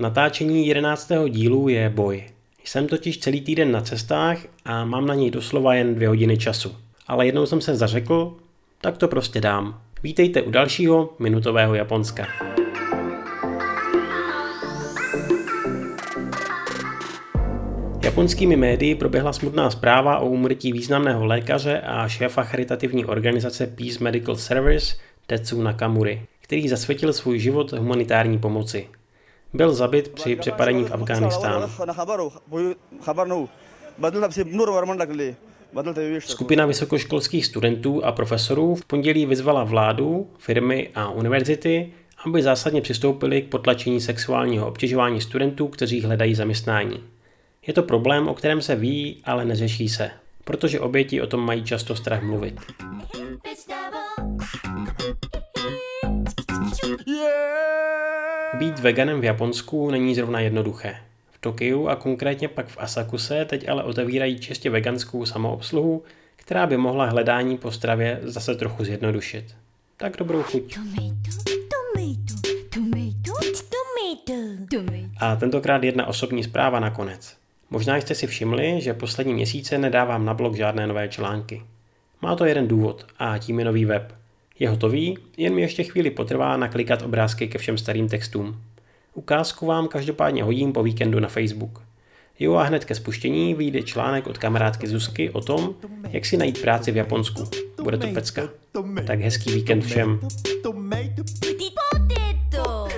Natáčení 11. dílu je boj. Jsem totiž celý týden na cestách a mám na něj doslova jen dvě hodiny času. Ale jednou jsem se zařekl, tak to prostě dám. Vítejte u dalšího minutového Japonska. Japonskými médii proběhla smutná zpráva o úmrtí významného lékaře a šéfa charitativní organizace Peace Medical Service Tetsu Nakamuri, který zasvětil svůj život humanitární pomoci. Byl zabit při přepadení v Afghánistánu. Skupina vysokoškolských studentů a profesorů v pondělí vyzvala vládu, firmy a univerzity, aby zásadně přistoupili k potlačení sexuálního obtěžování studentů, kteří hledají zaměstnání. Je to problém, o kterém se ví, ale neřeší se, protože oběti o tom mají často strach mluvit. Být veganem v Japonsku není zrovna jednoduché. V Tokiu a konkrétně pak v Asakuse teď ale otevírají čistě veganskou samoobsluhu, která by mohla hledání po stravě zase trochu zjednodušit. Tak dobrou chuť. A tentokrát jedna osobní zpráva nakonec. Možná jste si všimli, že poslední měsíce nedávám na blog žádné nové články. Má to jeden důvod a tím je nový web. Je hotový, jen mi ještě chvíli potrvá naklikat obrázky ke všem starým textům. Ukázku vám každopádně hodím po víkendu na Facebook. Jo a hned ke spuštění vyjde článek od kamarádky Zuzky o tom, jak si najít práci v Japonsku. Bude to pecka. Tak hezký víkend všem. Tomato, potato,